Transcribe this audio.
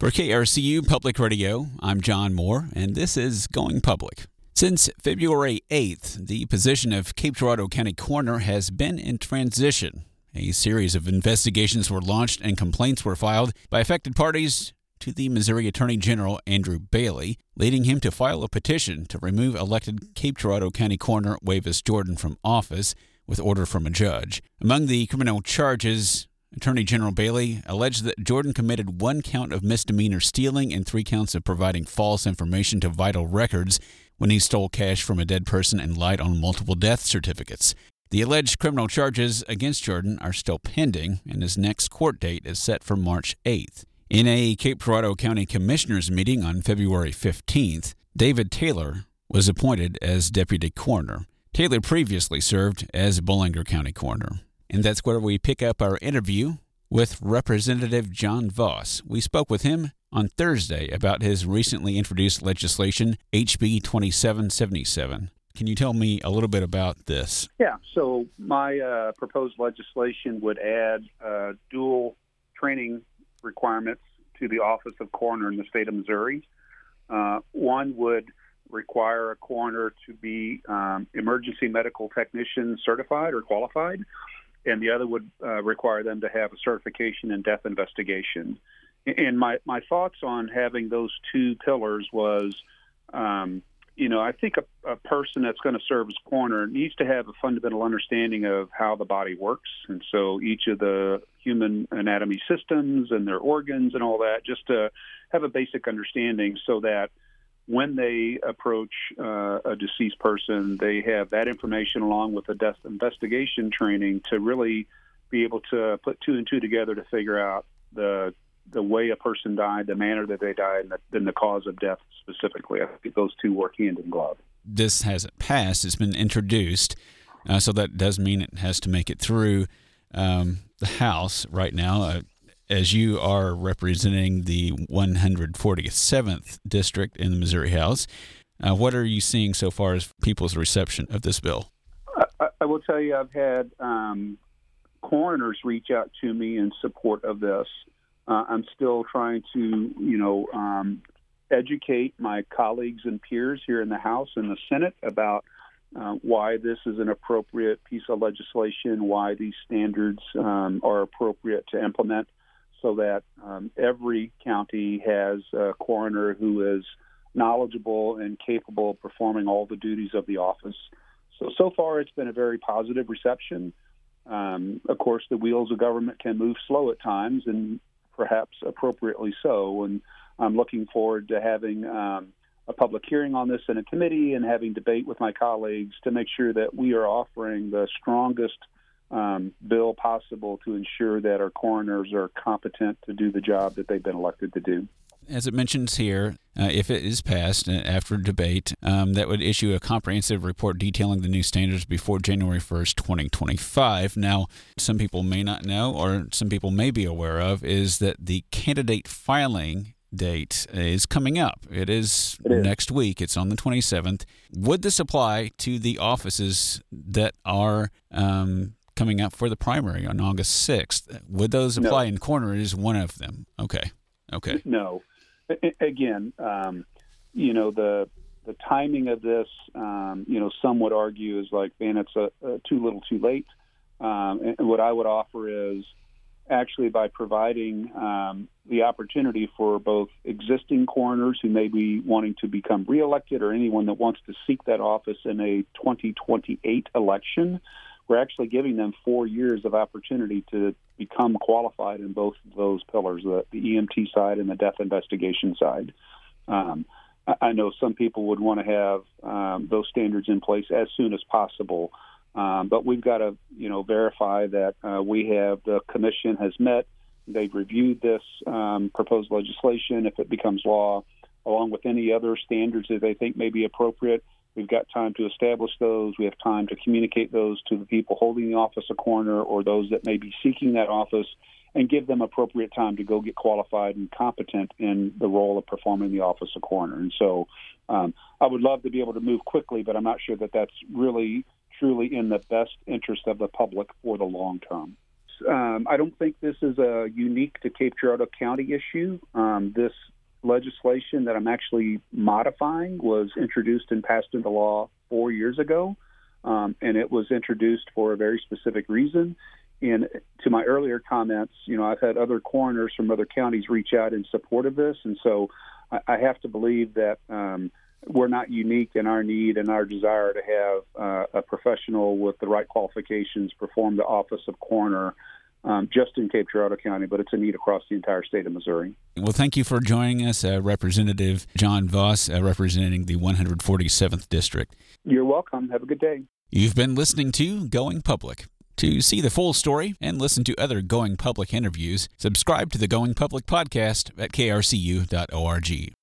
For KRCU Public Radio, I'm John Moore, and this is Going Public. Since February 8th, the position of Cape Girardeau County Coroner has been in transition. A series of investigations were launched and complaints were filed by affected parties to the Missouri Attorney General Andrew Bailey, leading him to file a petition to remove elected Cape Girardeau County Coroner Wavis Jordan from office with order from a judge. Among the criminal charges, Attorney General Bailey alleged that Jordan committed one count of misdemeanor stealing and three counts of providing false information to vital records when he stole cash from a dead person and lied on multiple death certificates. The alleged criminal charges against Jordan are still pending, and his next court date is set for March 8th. In a Cape Girardeau County Commissioners meeting on February 15th, David Taylor was appointed as deputy coroner. Taylor previously served as Bollinger County coroner. And that's where we pick up our interview with Representative John Voss. We spoke with him on Thursday about his recently introduced legislation, HB 2777. Can you tell me a little bit about this? Yeah, so my uh, proposed legislation would add uh, dual training requirements to the Office of Coroner in the state of Missouri. Uh, one would require a coroner to be um, emergency medical technician certified or qualified, and the other would uh, require them to have a certification in death investigation. And my, my thoughts on having those two pillars was, um, you know, I think a, a person that's going to serve as coroner needs to have a fundamental understanding of how the body works. And so each of the human anatomy systems and their organs and all that, just to have a basic understanding so that when they approach uh, a deceased person, they have that information along with the death investigation training to really be able to put two and two together to figure out the the way a person died, the manner that they died, and the, the cause of death specifically. I think those two work hand in glove. This hasn't passed; it's been introduced, uh, so that does mean it has to make it through um, the House right now. Uh, as you are representing the 147th district in the Missouri House, uh, what are you seeing so far as people's reception of this bill? I, I will tell you, I've had um, coroners reach out to me in support of this. Uh, I'm still trying to, you know, um, educate my colleagues and peers here in the House and the Senate about uh, why this is an appropriate piece of legislation, why these standards um, are appropriate to implement so that um, every county has a coroner who is knowledgeable and capable of performing all the duties of the office. So, so far, it's been a very positive reception. Um, of course, the wheels of government can move slow at times, and perhaps appropriately so. And I'm looking forward to having um, a public hearing on this in a committee and having debate with my colleagues to make sure that we are offering the strongest um, bill possible to ensure that our coroners are competent to do the job that they've been elected to do. As it mentions here, uh, if it is passed uh, after debate, um, that would issue a comprehensive report detailing the new standards before January 1st, 2025. Now, some people may not know, or some people may be aware of, is that the candidate filing date is coming up. It is, it is, next week. It's on the 27th. Would this apply to the offices that are um, coming up for the primary on August 6th. Would those apply? No. And coroner is one of them. Okay. Okay. No. Again, um, you know, the the timing of this, um, you know, some would argue is like, man, it's a, a too little too late. Um, and what I would offer is actually by providing um, the opportunity for both existing coroners who may be wanting to become reelected or anyone that wants to seek that office in a 2028 election we're actually giving them four years of opportunity to become qualified in both of those pillars, the, the EMT side and the death investigation side. Um, I know some people would want to have um, those standards in place as soon as possible, um, but we've got to, you know, verify that uh, we have the commission has met. They've reviewed this um, proposed legislation. If it becomes law, along with any other standards that they think may be appropriate, We've got time to establish those. We have time to communicate those to the people holding the office of coroner or those that may be seeking that office and give them appropriate time to go get qualified and competent in the role of performing the office of coroner. And so um, I would love to be able to move quickly, but I'm not sure that that's really truly in the best interest of the public for the long term. Um, I don't think this is a unique to Cape Girardeau County issue. Um, this legislation that I'm actually modifying was introduced and passed into law four years ago, um, and it was introduced for a very specific reason. And to my earlier comments, you know, I've had other coroners from other counties reach out in support of this, and so I, I have to believe that um, we're not unique in our need and our desire to have uh, a professional with the right qualifications perform the office of coroner um, just in Cape Girardeau County, but it's a need across the entire state of Missouri. Well, thank you for joining us, uh, Representative John Voss, uh, representing the 147th District. You're welcome. Have a good day. You've been listening to Going Public. To see the full story and listen to other Going Public interviews, subscribe to the Going Public podcast at krcu.org.